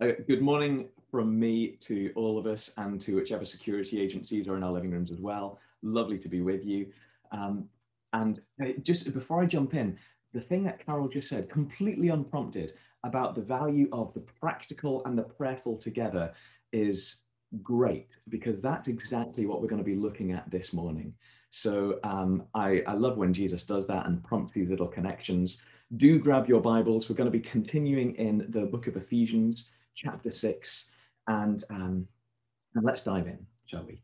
Good morning from me to all of us and to whichever security agencies are in our living rooms as well. Lovely to be with you. Um, and uh, just before I jump in, the thing that Carol just said, completely unprompted, about the value of the practical and the prayerful together is great because that's exactly what we're going to be looking at this morning. So um, I, I love when Jesus does that and prompts these little connections. Do grab your Bibles. We're going to be continuing in the book of Ephesians, chapter 6, and, um, and let's dive in, shall we?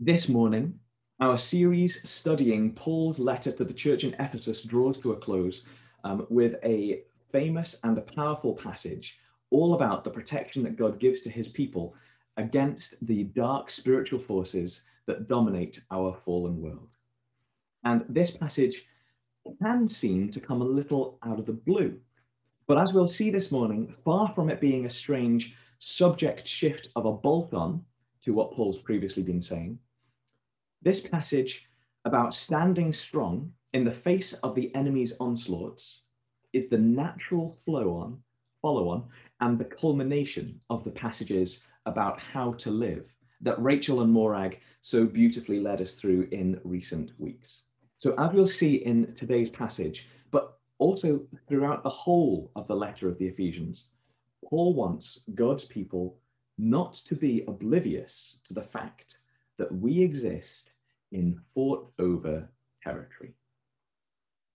This morning, our series studying Paul's letter to the church in Ephesus draws to a close um, with a famous and a powerful passage all about the protection that God gives to his people against the dark spiritual forces that dominate our fallen world. And this passage can seem to come a little out of the blue. But as we'll see this morning, far from it being a strange subject shift of a bolt on to what Paul's previously been saying, this passage about standing strong in the face of the enemy's onslaughts is the natural flow on, follow on, and the culmination of the passages about how to live that Rachel and Morag so beautifully led us through in recent weeks. So, as we'll see in today's passage, but also throughout the whole of the letter of the Ephesians, Paul wants God's people not to be oblivious to the fact that we exist in fought over territory.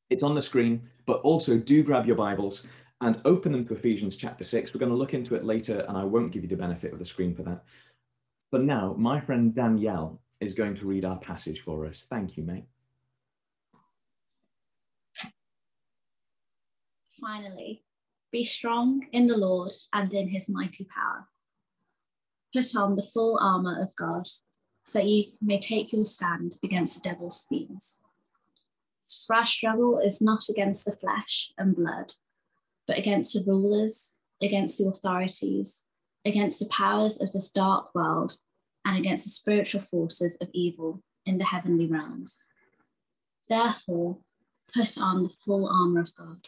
It's on the screen, but also do grab your Bibles and open them to Ephesians chapter 6. We're going to look into it later, and I won't give you the benefit of the screen for that. But now, my friend Danielle is going to read our passage for us. Thank you, mate. Finally, be strong in the Lord and in his mighty power. Put on the full armour of God so that you may take your stand against the devil's schemes. For our struggle is not against the flesh and blood, but against the rulers, against the authorities, against the powers of this dark world, and against the spiritual forces of evil in the heavenly realms. Therefore, put on the full armour of God,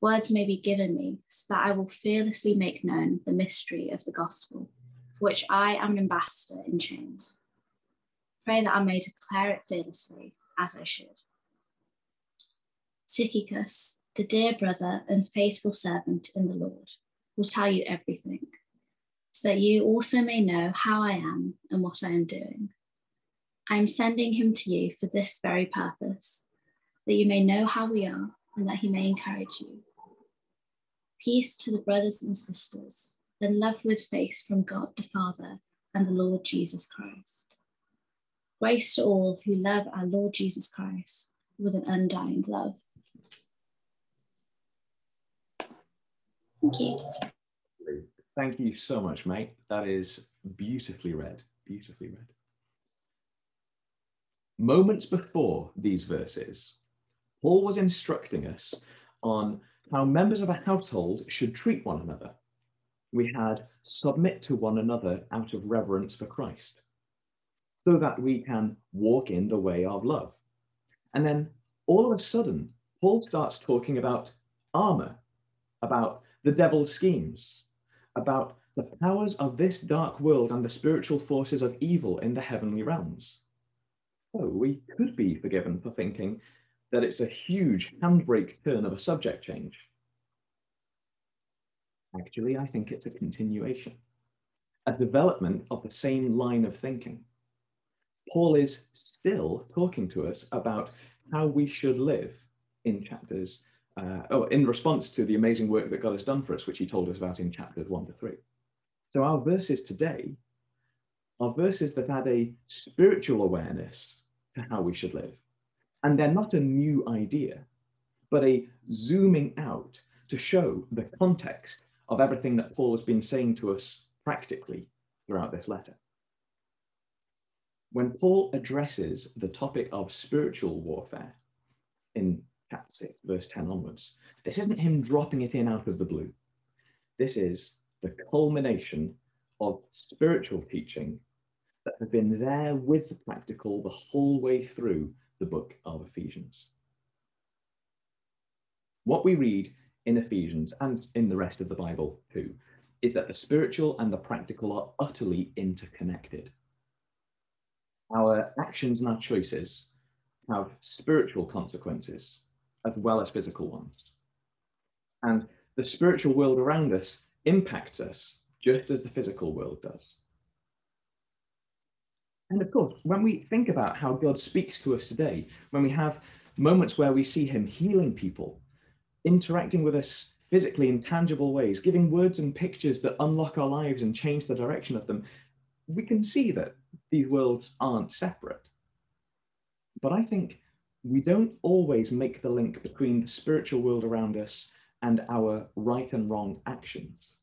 words may be given me so that I will fearlessly make known the mystery of the gospel, for which I am an ambassador in chains. Pray that I may declare it fearlessly as I should. Tychicus, the dear brother and faithful servant in the Lord, will tell you everything so that you also may know how I am and what I am doing. I am sending him to you for this very purpose, that you may know how we are and that he may encourage you. Peace to the brothers and sisters, and love with faith from God the Father and the Lord Jesus Christ. Grace to all who love our Lord Jesus Christ with an undying love. Thank you. Thank you so much, mate. That is beautifully read. Beautifully read. Moments before these verses, Paul was instructing us on how members of a household should treat one another. We had submit to one another out of reverence for Christ, so that we can walk in the way of love. And then all of a sudden, Paul starts talking about armor, about the devil's schemes, about the powers of this dark world and the spiritual forces of evil in the heavenly realms. So we could be forgiven for thinking that it's a huge handbrake turn of a subject change. Actually, I think it's a continuation, a development of the same line of thinking. Paul is still talking to us about how we should live in chapters, uh, oh, in response to the amazing work that God has done for us, which he told us about in chapters one to three. So our verses today are verses that add a spiritual awareness to how we should live. And they're not a new idea, but a zooming out to show the context of everything that Paul has been saying to us practically throughout this letter. When Paul addresses the topic of spiritual warfare in chapter 6, verse 10 onwards, this isn't him dropping it in out of the blue. This is the culmination of spiritual teaching that have been there with the practical the whole way through the book of Ephesians. What we read in Ephesians and in the rest of the Bible too is that the spiritual and the practical are utterly interconnected. Our actions and our choices have spiritual consequences as well as physical ones. And the spiritual world around us impacts us just as the physical world does. And of course, when we think about how God speaks to us today, when we have moments where we see Him healing people, interacting with us physically in tangible ways, giving words and pictures that unlock our lives and change the direction of them, we can see that these worlds aren't separate. But I think we don't always make the link between the spiritual world around us and our right and wrong actions.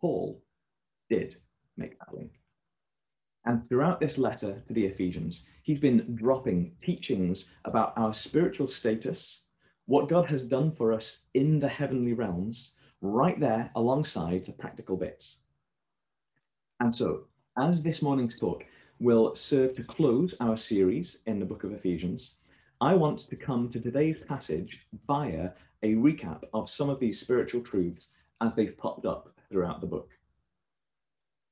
Paul did make that link. And throughout this letter to the Ephesians, he's been dropping teachings about our spiritual status, what God has done for us in the heavenly realms, right there alongside the practical bits. And so, as this morning's talk will serve to close our series in the book of Ephesians, I want to come to today's passage via a recap of some of these spiritual truths as they've popped up throughout the book.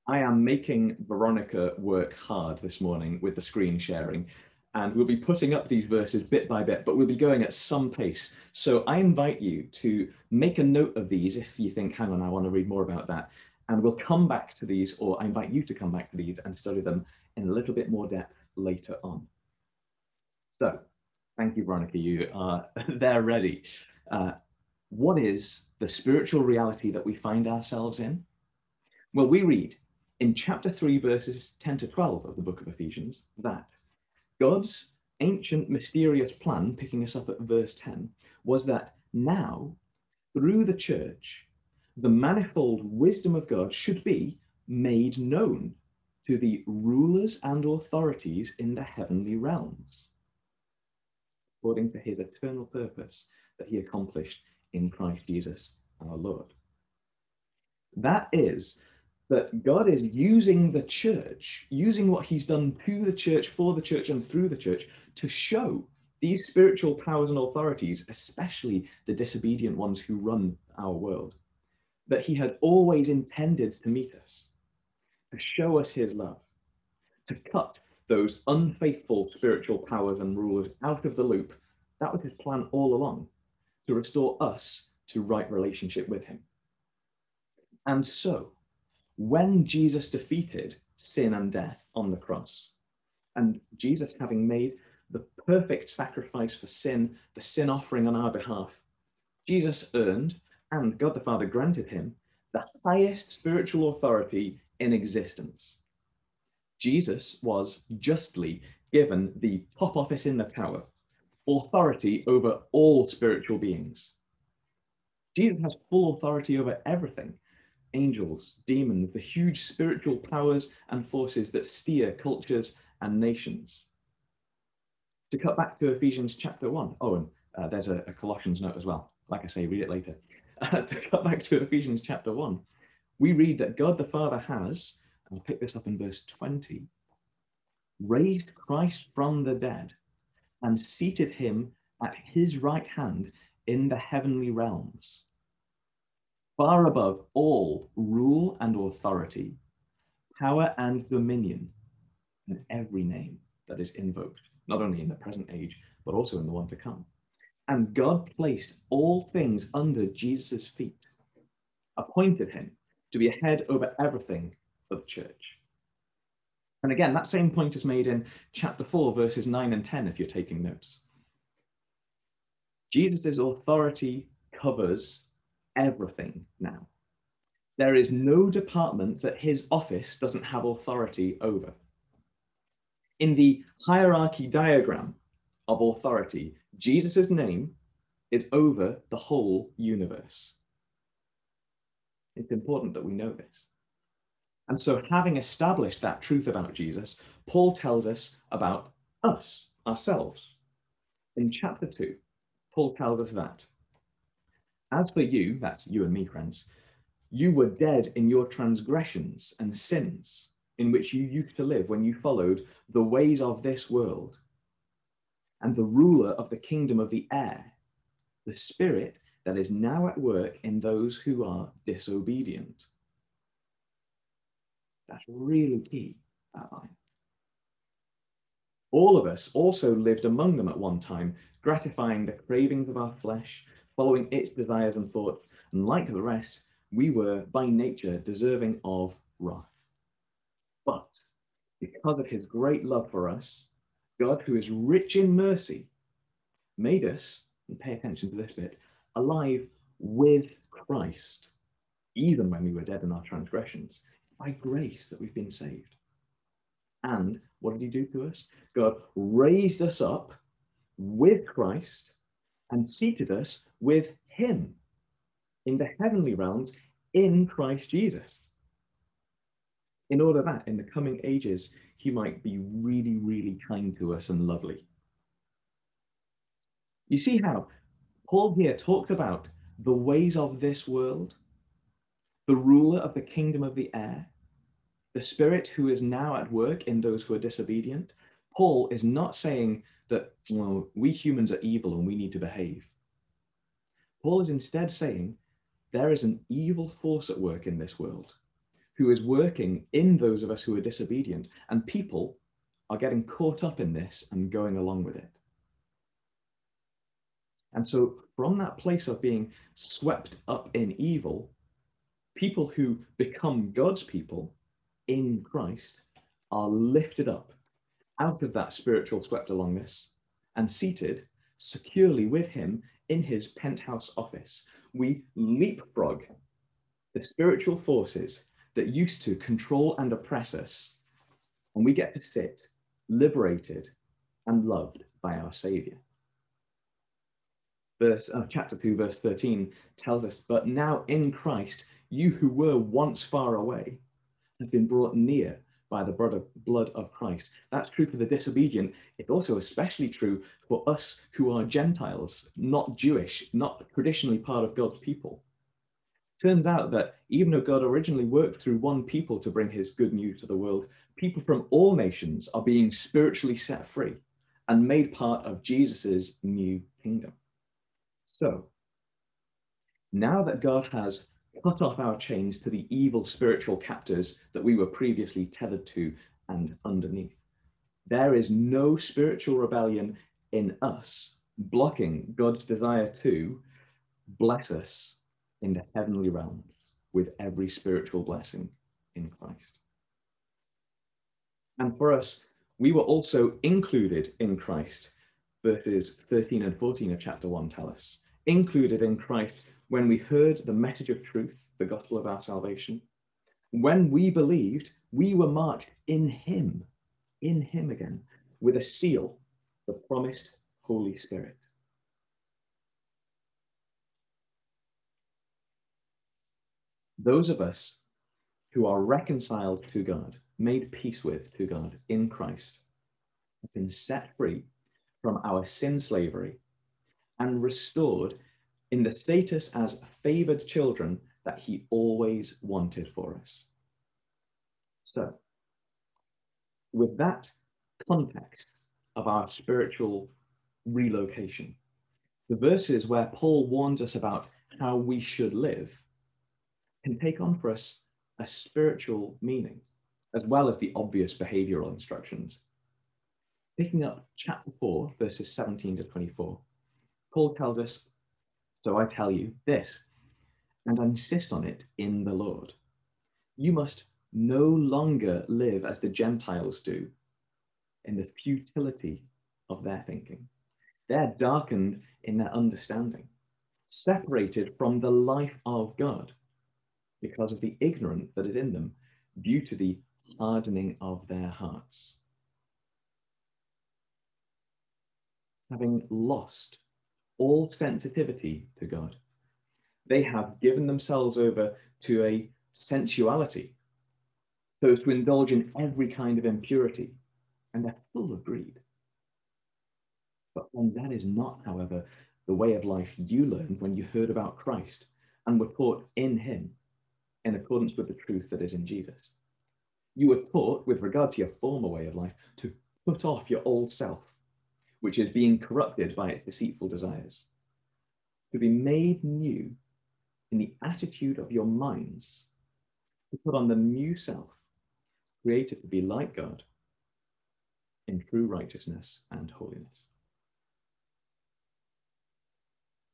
I am making Veronica work hard this morning with the screen sharing, and we'll be putting up these verses bit by bit, but we'll be going at some pace. So I invite you to make a note of these if you think, hang on, I want to read more about that. And we'll come back to these, or I invite you to come back to these and study them in a little bit more depth later on. So, thank you, Veronica. You are there ready. Uh, what is the spiritual reality that we find ourselves in? Well, we read in chapter 3, verses 10 to 12 of the book of Ephesians that God's ancient mysterious plan, picking us up at verse 10, was that now, through the church, the manifold wisdom of God should be made known to the rulers and authorities in the heavenly realms, according to his eternal purpose that he accomplished in Christ Jesus our Lord. That is, that God is using the church, using what he's done to the church, for the church, and through the church to show these spiritual powers and authorities, especially the disobedient ones who run our world, that he had always intended to meet us, to show us his love, to cut those unfaithful spiritual powers and rulers out of the loop. That was his plan all along, to restore us to right relationship with him. And so, when Jesus defeated sin and death on the cross, and Jesus having made the perfect sacrifice for sin, the sin offering on our behalf, Jesus earned, and God the Father granted him, the highest spiritual authority in existence. Jesus was justly given the top office in the tower, authority over all spiritual beings. Jesus has full authority over everything angels, demons, the huge spiritual powers and forces that steer cultures and nations. To cut back to Ephesians chapter 1, oh, and uh, there's a, a, Colossians note as well. Like I say, read it later. Uh, to cut back to Ephesians chapter 1, we read that God the Father has, and I'll pick this up in verse 20, raised Christ from the dead and seated him at his right hand in the heavenly realms far above all rule and authority, power and dominion, and every name that is invoked, not only in the present age, but also in the one to come. And God placed all things under Jesus' feet, appointed him to be a head over everything for the church. And again, that same point is made in chapter 4, verses 9 and 10, if you're taking notes. Jesus' authority covers everything now. There is no department that his office doesn't have authority over. In the hierarchy diagram of authority, Jesus' name is over the whole universe. It's important that we know this. And so, having established that truth about Jesus, Paul tells us about us, ourselves. In chapter 2, Paul tells us that. As for you, that's you and me, friends, you were dead in your transgressions and sins in which you used to live when you followed the ways of this world and the ruler of the kingdom of the air, the spirit that is now at work in those who are disobedient. That's really key, that line. All of us also lived among them at one time, gratifying the cravings of our flesh, following its desires and thoughts, and like the rest, we were by nature deserving of wrath. But because of his great love for us, God, who is rich in mercy, made us, and pay attention to this bit, alive with Christ, even when we were dead in our transgressions. By grace that we've been saved. And what did he do to us? God raised us up with Christ and seated us with him in the heavenly realms in Christ Jesus. In order that in the coming ages, he might be really, really kind to us and lovely. You see how Paul here talked about the ways of this world, the ruler of the kingdom of the air, the spirit who is now at work in those who are disobedient. Paul is not saying that well, we humans are evil and we need to behave. Paul is instead saying there is an evil force at work in this world who is working in those of us who are disobedient, and people are getting caught up in this and going along with it. And so, from that place of being swept up in evil, people who become God's people in Christ are lifted up out of that spiritual swept alongness and seated securely with him in his penthouse office. We leapfrog the spiritual forces that used to control and oppress us, and we get to sit liberated and loved by our Savior. Verse, uh, chapter 2, verse 13 tells us, But now in Christ, you who were once far away have been brought near by the blood of, Christ. That's true for the disobedient. It's also especially true for us who are Gentiles, not Jewish, not traditionally part of God's people. Turns out that even though God originally worked through one people to bring his good news to the world, people from all nations are being spiritually set free and made part of Jesus's new kingdom. So, now that God has cut off our chains to the evil spiritual captors that we were previously tethered to and underneath. There is no spiritual rebellion in us blocking God's desire to bless us in the heavenly realms with every spiritual blessing in Christ. And for us, we were also included in Christ, verses 13 and 14 of chapter 1 tell us. Included in Christ when we heard the message of truth, the gospel of our salvation, when we believed, we were marked in Him, in Him again, with a seal, the promised Holy Spirit. Those of us who are reconciled to God, made peace with to God in Christ, have been set free from our sin slavery and restored in the status as favored children that he always wanted for us. So, with that context of our spiritual relocation, the verses where Paul warns us about how we should live can take on for us a spiritual meaning, as well as the obvious behavioral instructions. Picking up chapter 4, verses 17 to 24, Paul tells us so I tell you this, and I insist on it in the Lord. You must no longer live as the Gentiles do in the futility of their thinking. They're darkened in their understanding, separated from the life of God because of the ignorance that is in them due to the hardening of their hearts. Having lost all sensitivity to God, they have given themselves over to a sensuality, so as to indulge in every kind of impurity, and they're full of greed. But that is not, however, the way of life you learned when you heard about Christ and were taught in Him in accordance with the truth that is in Jesus. You were taught, with regard to your former way of life, to put off your old self, which is being corrupted by its deceitful desires, to be made new in the attitude of your minds, to put on the new self, created to be like God in true righteousness and holiness.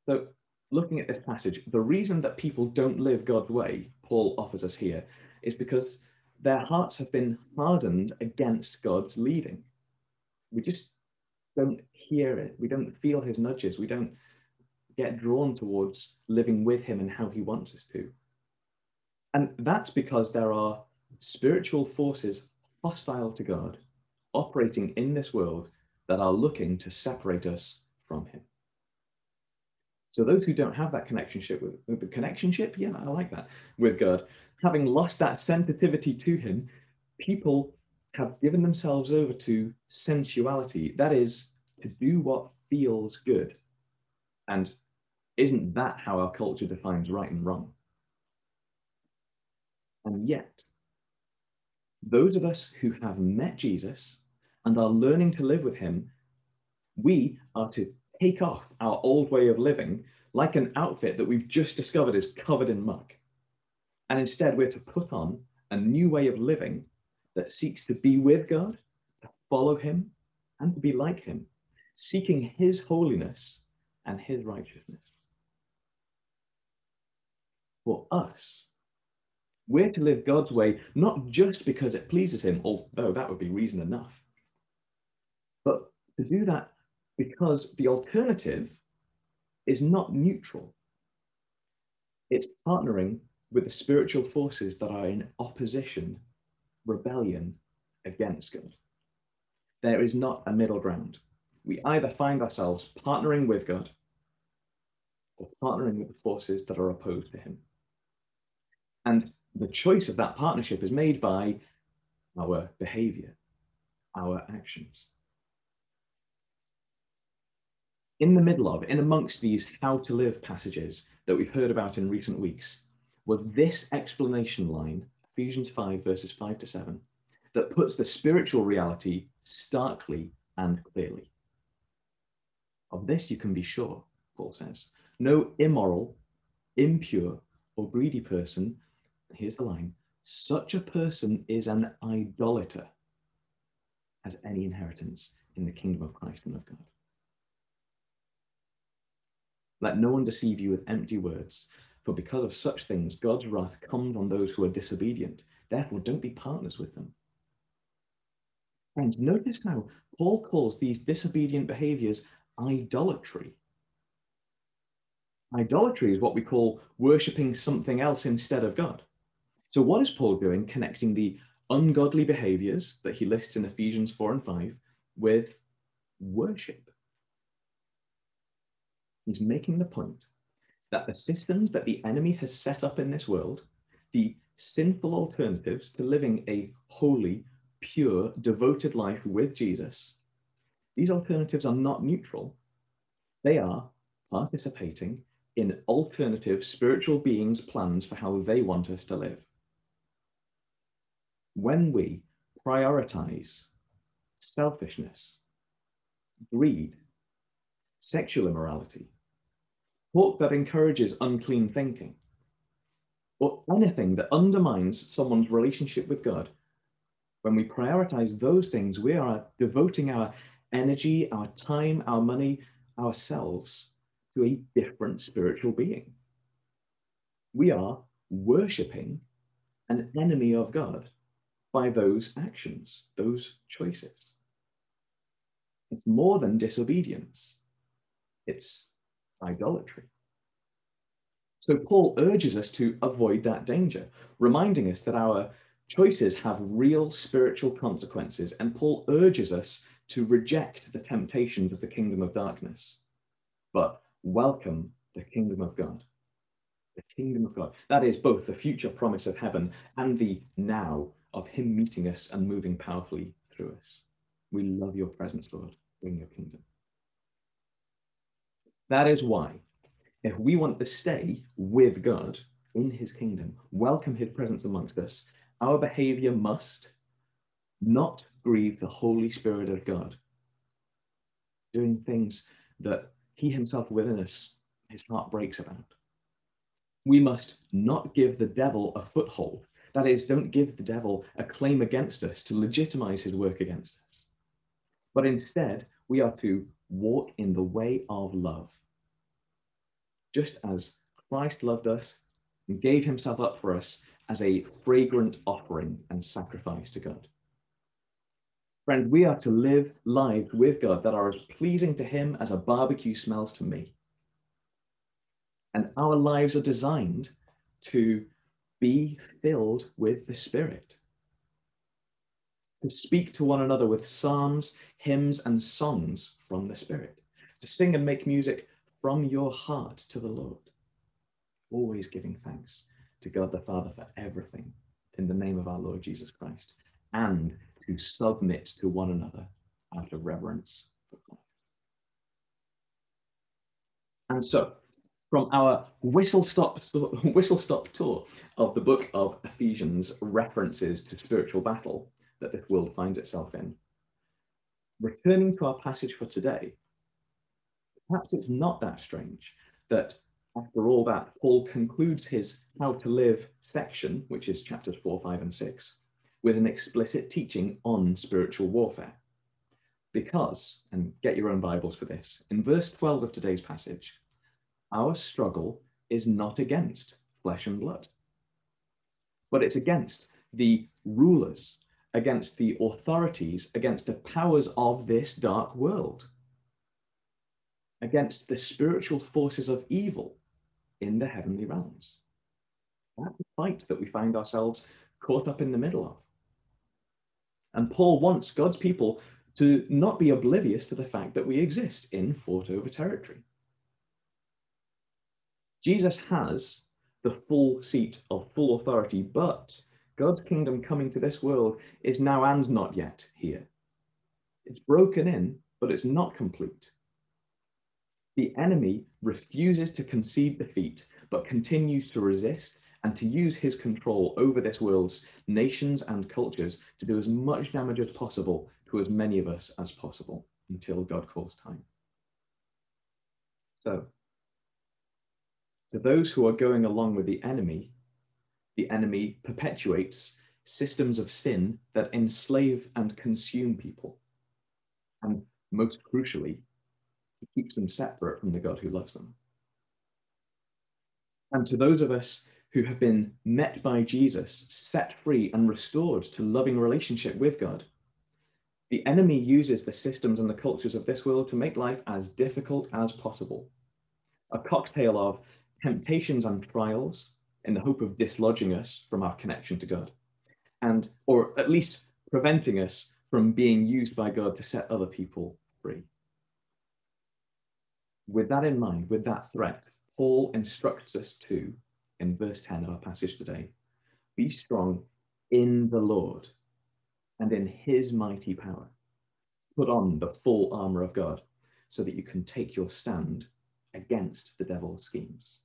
So, looking at this passage, the reason that people don't live God's way, Paul offers us here, is because their hearts have been hardened against God's leading. We just don't hear it. We don't feel his nudges. We don't get drawn towards living with him and how he wants us to. And that's because there are spiritual forces hostile to God operating in this world that are looking to separate us from him. So those who don't have that connectionship with, with the connectionship, yeah, I like that, with God, having lost that sensitivity to him, people have given themselves over to sensuality. That is, to do what feels good. And isn't that how our culture defines right and wrong? And yet, those of us who have met Jesus and are learning to live with him, we are to take off our old way of living like an outfit that we've just discovered is covered in muck. And instead, we're to put on a new way of living that seeks to be with God, to follow Him, and to be like Him, seeking His holiness and His righteousness. For us, we're to live God's way not just because it pleases Him, although that would be reason enough, but to do that because the alternative is not neutral. It's partnering with the spiritual forces that are in opposition, rebellion against God. There is not a middle ground. We either find ourselves partnering with God or partnering with the forces that are opposed to Him. And the choice of that partnership is made by our behavior, our actions. in the middle of, in amongst these how to live passages that we've heard about in recent weeks, was this explanation line, Ephesians 5, verses 5 to 7, that puts the spiritual reality starkly and clearly. Of this you can be sure, Paul says. No immoral, impure, or greedy person, here's the line, such a person is an idolater, has any inheritance in the kingdom of Christ and of God. Let no one deceive you with empty words, for because of such things, God's wrath comes on those who are disobedient. Therefore, don't be partners with them. Friends, notice now, Paul calls these disobedient behaviors idolatry. Idolatry is what we call worshipping something else instead of God. So, what is Paul doing connecting the ungodly behaviors that he lists in Ephesians 4 and 5 with worship? He's making the point that the systems that the enemy has set up in this world, the sinful alternatives to living a holy, pure, devoted life with Jesus, these alternatives are not neutral. They are participating in alternative spiritual beings' plans for how they want us to live. When we prioritize selfishness, greed, sexual immorality, talk that encourages unclean thinking, or anything that undermines someone's relationship with God, when we prioritize those things, we are devoting our energy, our time, our money, ourselves to a different spiritual being. We are worshipping an enemy of God by those actions, those choices. It's more than disobedience, it's idolatry. So Paul urges us to avoid that danger, reminding us that our choices have real spiritual consequences, and Paul urges us to reject the temptations of the kingdom of darkness, but welcome the kingdom of God. The kingdom of God. That is both the future promise of heaven and the now of Him meeting us and moving powerfully through us. We love your presence, Lord. Bring your kingdom. That is why, if we want to stay with God in His kingdom, welcome His presence amongst us, our behavior must not grieve the Holy Spirit of God, doing things that He Himself within us, His heart breaks about. We must not give the devil a foothold. That is, don't give the devil a claim against us to legitimize his work against us. But instead, we are to walk in the way of love. Just as Christ loved us and gave himself up for us as a fragrant offering and sacrifice to God. Friend, we are to live lives with God that are as pleasing to Him as a barbecue smells to me. And our lives are designed to be filled with the Spirit, to speak to one another with psalms, hymns, and songs from the Spirit, to sing and make music from your heart to the Lord, always giving thanks to God the Father for everything in the name of our Lord Jesus Christ, and to submit to one another out of reverence for God. And so, from our whistle stop whistle stop tour of the book of Ephesians references to spiritual battle that this world finds itself in, returning to our passage for today, perhaps it's not that strange that after all that, Paul concludes his How to Live section, which is chapters 4, 5, and 6, with an explicit teaching on spiritual warfare. Because, and get your own Bibles for this, in verse 12 of today's passage, our struggle is not against flesh and blood, but it's against the rulers, against the authorities, against the powers of this dark world, against the spiritual forces of evil in the heavenly realms. That's the fight that we find ourselves caught up in the middle of. And Paul wants God's people to not be oblivious to the fact that we exist in fought over territory. Jesus has the full seat of full authority, but God's kingdom coming to this world is now and not yet here. It's broken in, but it's not complete. The enemy refuses to concede defeat, but continues to resist and to use his control over this world's nations and cultures to do as much damage as possible to as many of us as possible until God calls time. So, to those who are going along with the enemy, the enemy perpetuates systems of sin that enslave and consume people. And most crucially, he keeps them separate from the God who loves them. And to those of us who have been met by Jesus, set free, and restored to loving relationship with God. The enemy uses the systems and the cultures of this world to make life as difficult as possible. A cocktail of temptations and trials in the hope of dislodging us from our connection to God, and or at least preventing us from being used by God to set other people free. With that in mind, with that threat, Paul instructs us to in verse 10 of our passage today. Be strong in the Lord and in his mighty power. Put on the full armor of God so that you can take your stand against the devil's schemes.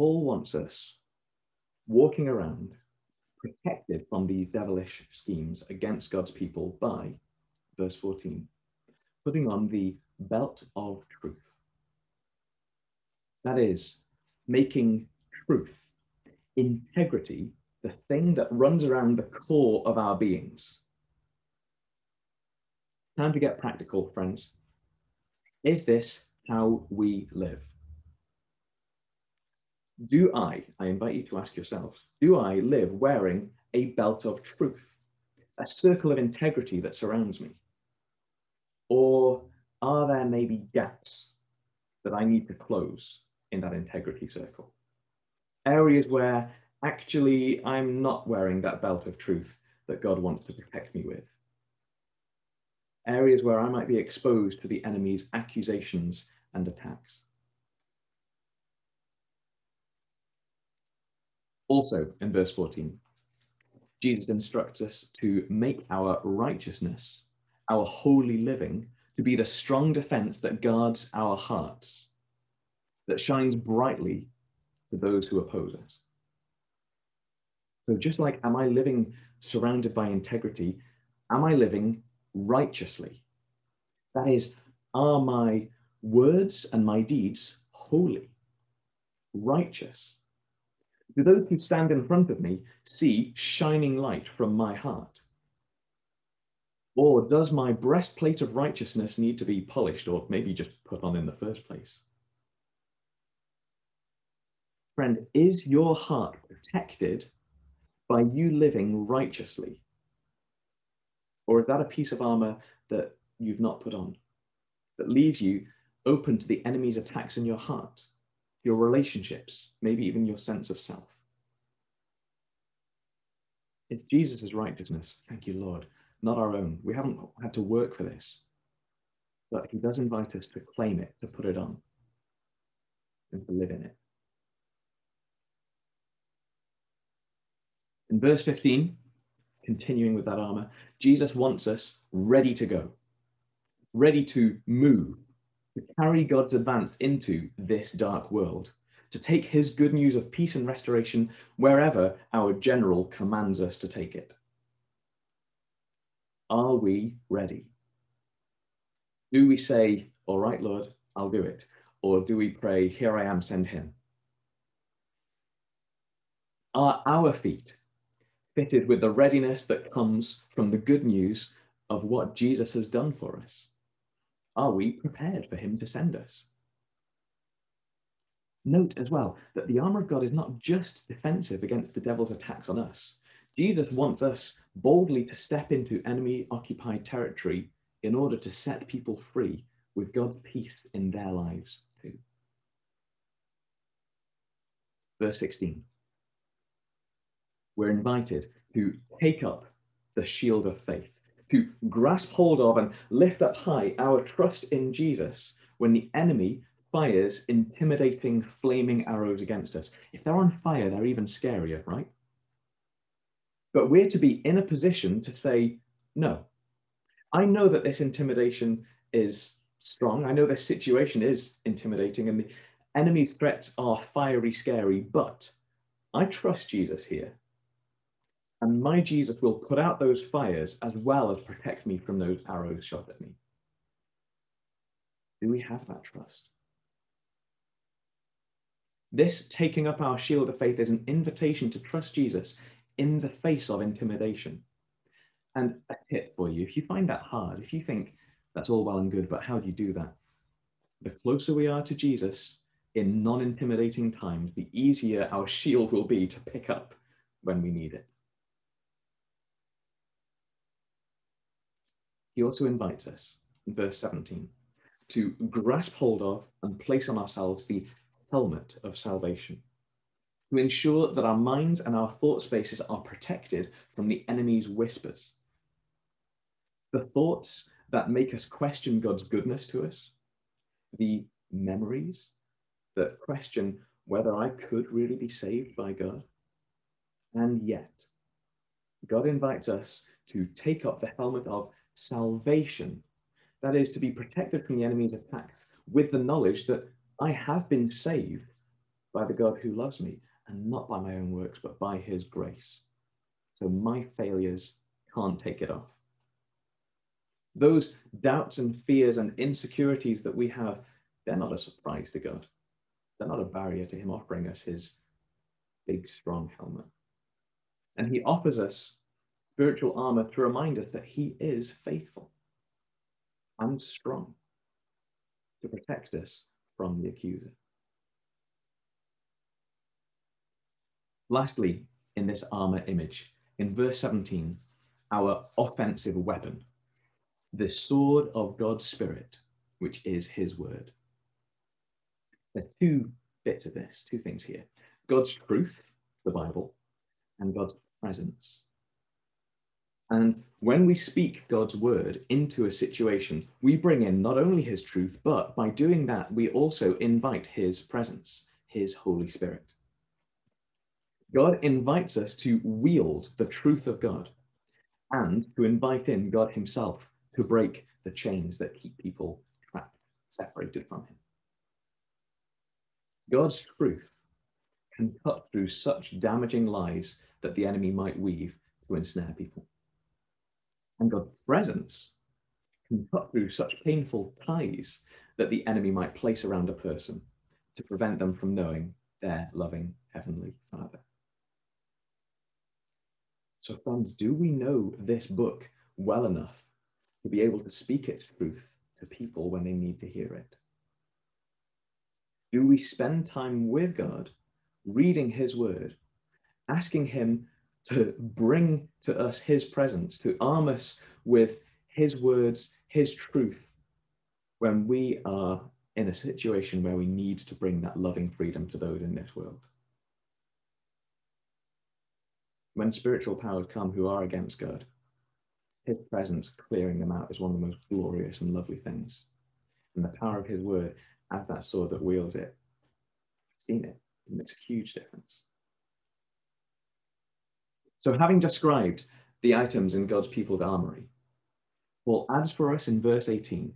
Paul wants us walking around protected from these devilish schemes against God's people by, verse 14, putting on the belt of truth. That is, making truth, integrity, the thing that runs around the core of our beings. Time to get practical, friends. Is this how we live? Do I, I invite you to ask yourselves, do I live wearing a belt of truth, a circle of integrity that surrounds me? Or are there maybe gaps that I need to close in that integrity circle? Areas where actually I'm not wearing that belt of truth that God wants to protect me with. Areas where I might be exposed to the enemy's accusations and attacks. Also, in verse 14, Jesus instructs us to make our righteousness, our holy living, to be the strong defense that guards our hearts, that shines brightly to those who oppose us. So, just like, am I living surrounded by integrity? Am I living righteously? That is, are my words and my deeds holy, righteous? Do those who stand in front of me see shining light from my heart? Or does my breastplate of righteousness need to be polished or maybe just put on in the first place? Friend, is your heart protected by you living righteously? Or is that a piece of armor that you've not put on that leaves you open to the enemy's attacks in your heart, your relationships, maybe even your sense of self? It's Jesus' righteousness, thank you, Lord, not our own. We haven't had to work for this, but he does invite us to claim it, to put it on, and to live in it. In verse 15, continuing with that armor, Jesus wants us ready to go, ready to move, to carry God's advance into this dark world, to take his good news of peace and restoration wherever our general commands us to take it. Are we ready? Do we say, All right, Lord, I'll do it? Or do we pray, Here I am, send him? Are our feet fitted with the readiness that comes from the good news of what Jesus has done for us? Are we prepared for him to send us? Note as well that the armor of God is not just defensive against the devil's attacks on us. Jesus wants us boldly to step into enemy occupied territory in order to set people free with God's peace in their lives too. Verse 16 we're invited to take up the shield of faith, to grasp hold of and lift up high our trust in Jesus when the enemy fires intimidating, flaming arrows against us. If they're on fire, they're even scarier, right? But we're to be in a position to say, no. I know that this intimidation is strong. I know this situation is intimidating and the enemy's threats are fiery, scary, but I trust Jesus here. And my Jesus will put out those fires as well as protect me from those arrows shot at me. Do we have that trust? This taking up our shield of faith is an invitation to trust Jesus in the face of intimidation. And a tip for you if you find that hard, if you think that's all well and good, but how do you do that? The closer we are to Jesus in non intimidating times, the easier our shield will be to pick up when we need it. He also invites us in verse 17 to grasp hold of and place on ourselves the helmet of salvation, to ensure that our minds and our thought spaces are protected from the enemy's whispers. The thoughts that make us question God's goodness to us, the memories that question whether I could really be saved by God. And yet, God invites us to take up the helmet of salvation. That is, to be protected from the enemy's attacks with the knowledge that I have been saved by the God who loves me, and not by my own works, but by his grace. So my failures can't take it off. Those doubts and fears and insecurities that we have, they're not a surprise to God. They're not a barrier to him offering us his big, strong helmet. And he offers us spiritual armor to remind us that he is faithful and strong to protect us from the accuser. Lastly, in this armor image, in verse 17, our offensive weapon, the sword of God's Spirit, which is his word. There's two bits of this, two things here God's truth, the Bible, and God's presence. And when we speak God's word into a situation, we bring in not only his truth, but by doing that, we also invite his presence, his Holy Spirit. God invites us to wield the truth of God and to invite in God himself to break the chains that keep people trapped, separated from him. God's truth can cut through such damaging lies that the enemy might weave to ensnare people. And God's presence can cut through such painful ties that the enemy might place around a person to prevent them from knowing their loving Heavenly Father. So, friends, do we know this book well enough to be able to speak its truth to people when they need to hear it? Do we spend time with God, reading His Word, asking Him to bring to us His presence, to arm us with His words, His truth, when we are in a situation where we need to bring that loving freedom to those in this world? when spiritual powers come who are against God, his presence clearing them out is one of the most glorious and lovely things. And the power of his word as that sword that wields it, I've seen it. It makes a huge difference. So, having described the items in God's people's armory, Paul adds for us in verse 18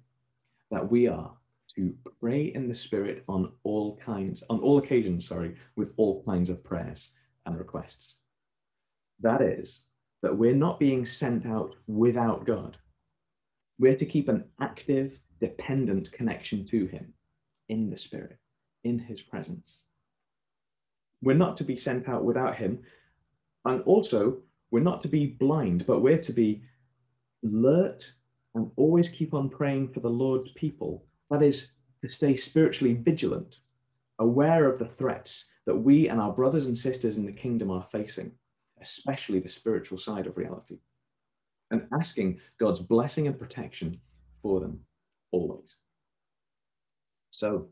that we are to pray in the Spirit on all kinds, on all occasions, sorry, with all kinds of prayers and requests. That is, that we're not being sent out without God. We're to keep an active, dependent connection to Him in the Spirit, in His presence. We're not to be sent out without Him. And also, we're not to be blind, but we're to be alert and always keep on praying for the Lord's people. That is, to stay spiritually vigilant, aware of the threats that we and our brothers and sisters in the kingdom are facing especially the spiritual side of reality, and asking God's blessing and protection for them always. So,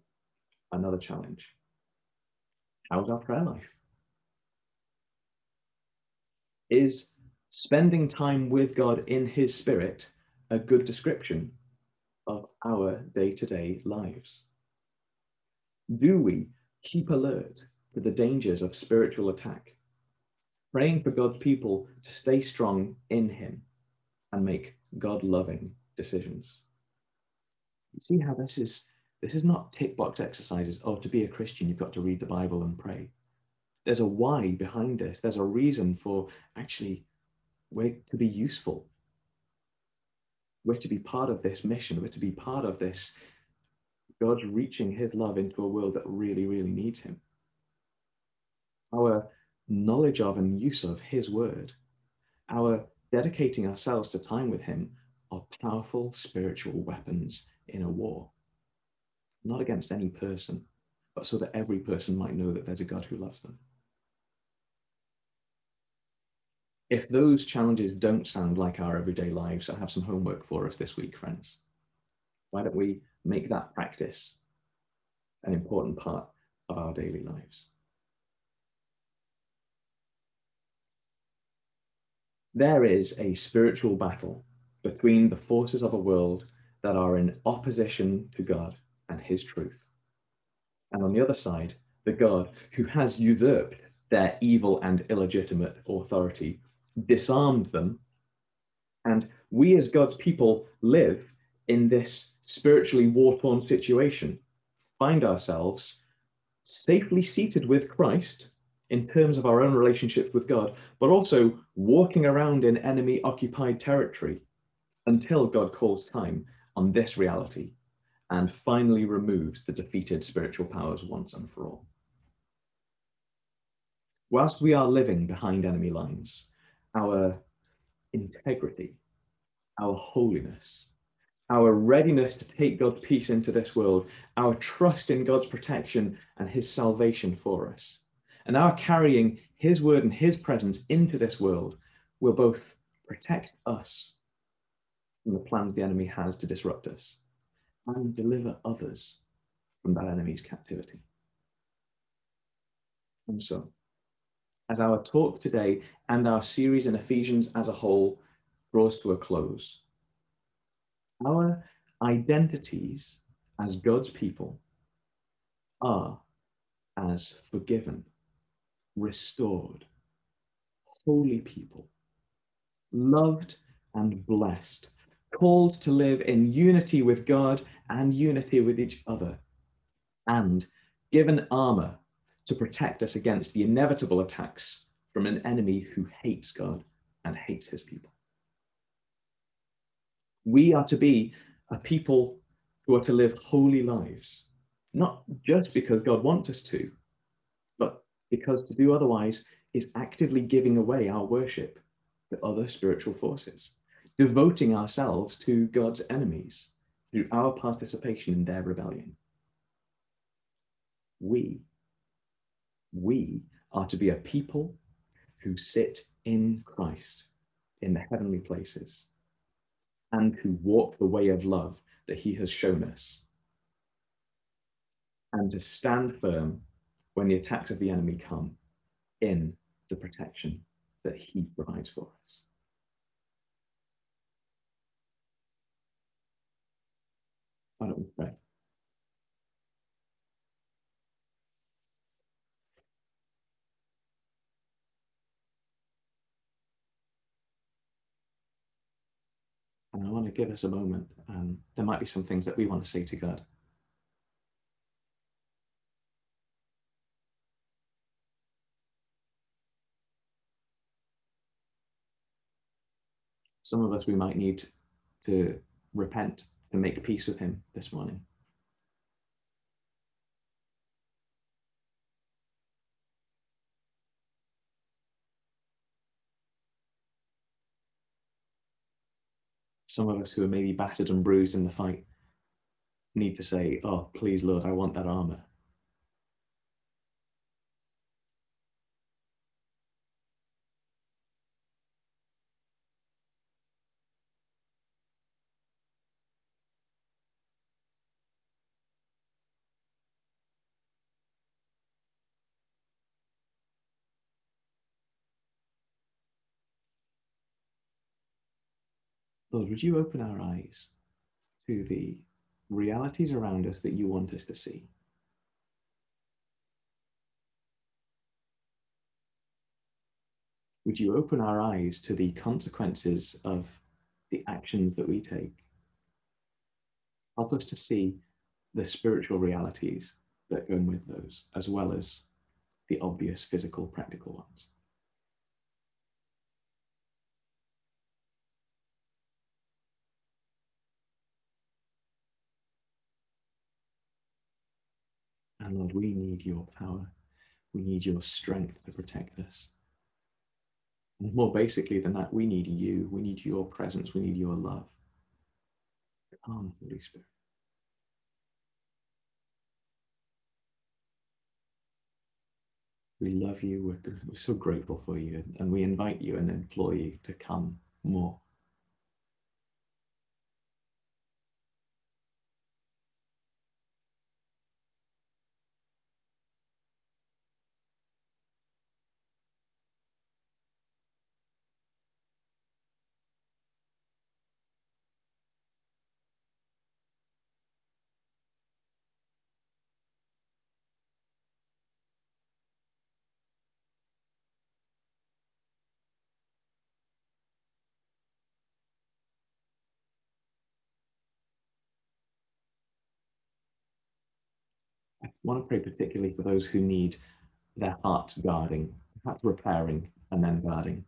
another challenge. How's our prayer life? Is spending time with God in His Spirit a good description of our day to day lives? Do we keep alert to the dangers of spiritual attack praying for God's people to stay strong in Him and make God loving decisions. You see how this is this is not tick box exercises. Oh, to be a Christian, you've got to read the Bible and pray. There's a why behind this. There's a reason for actually we're to be useful. We're to be part of this mission. We're to be part of this God's reaching his love into a world that really, really needs him. Our knowledge of and use of His word, our dedicating ourselves to time with Him are powerful spiritual weapons in a war. Not against any person, but so that every person might know that there's a God who loves them. If those challenges don't sound like our everyday lives, I have some homework for us this week, friends. Why don't we make that practice an important part of our daily lives? There is a spiritual battle between the forces of a world that are in opposition to God and his truth. And on the other side, the God who has usurped their evil and illegitimate authority, disarmed them. And we as God's people live in this spiritually war torn situation, find ourselves safely seated with Christ in terms of our own relationship with God, but also walking around in enemy occupied territory until God calls time on this reality and finally removes the defeated spiritual powers once and for all. Whilst we are living behind enemy lines, our integrity, our holiness, our readiness to take God's peace into this world, our trust in God's protection and his salvation for us, and our carrying his word and his presence into this world will both protect us from the plans the enemy has to disrupt us and deliver others from that enemy's captivity. And so, as our talk today and our series in Ephesians as a whole draws to a close, our identities as God's people are as forgiven, restored, holy people, loved and blessed, called to live in unity with God and unity with each other, and given armor to protect us against the inevitable attacks from an enemy who hates God and hates his people. We are to be a people who are to live holy lives, not just because God wants us to, but because to do otherwise is actively giving away our worship to other spiritual forces, devoting ourselves to God's enemies through our participation in their rebellion. We, we are to be a people who sit in Christ in the heavenly places and who walk the way of love that he has shown us, and to stand firm when the attacks of the enemy come in the protection that he provides for us. Why don't we pray? And I want to give us a moment. Um, there might be some things that we want to say to God. Some of us, we might need to repent and make peace with Him this morning. Some of us who are maybe battered and bruised in the fight need to say, Oh, please, Lord, I want that armor. Lord, would you open our eyes to the realities around us that you want us to see? Would you open our eyes to the consequences of the actions that we take? Help us to see the spiritual realities that go with those, as well as the obvious physical, practical ones. And Lord, we need your power. We need your strength to protect us. And more basically than that, we need you. We need your presence. We need your love. Come, Holy Spirit. We love you. We're, we're so grateful for you. And we invite you and implore you to come more. I want to pray particularly for those who need their hearts guarding, hearts repairing, and then guarding.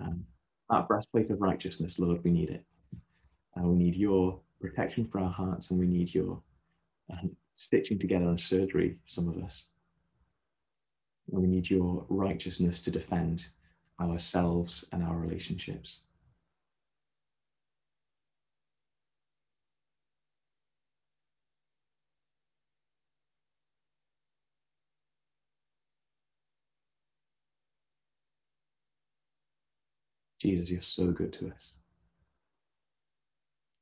Um, that breastplate of righteousness, Lord, we need it. Uh, we need your protection for our hearts, and we need your um, stitching together of surgery, some of us. And we need your righteousness to defend ourselves and our relationships. Jesus, you're so good to us.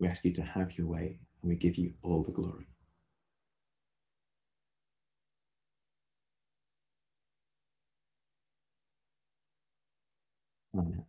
We ask you to have your way and we give you all the glory. Amen.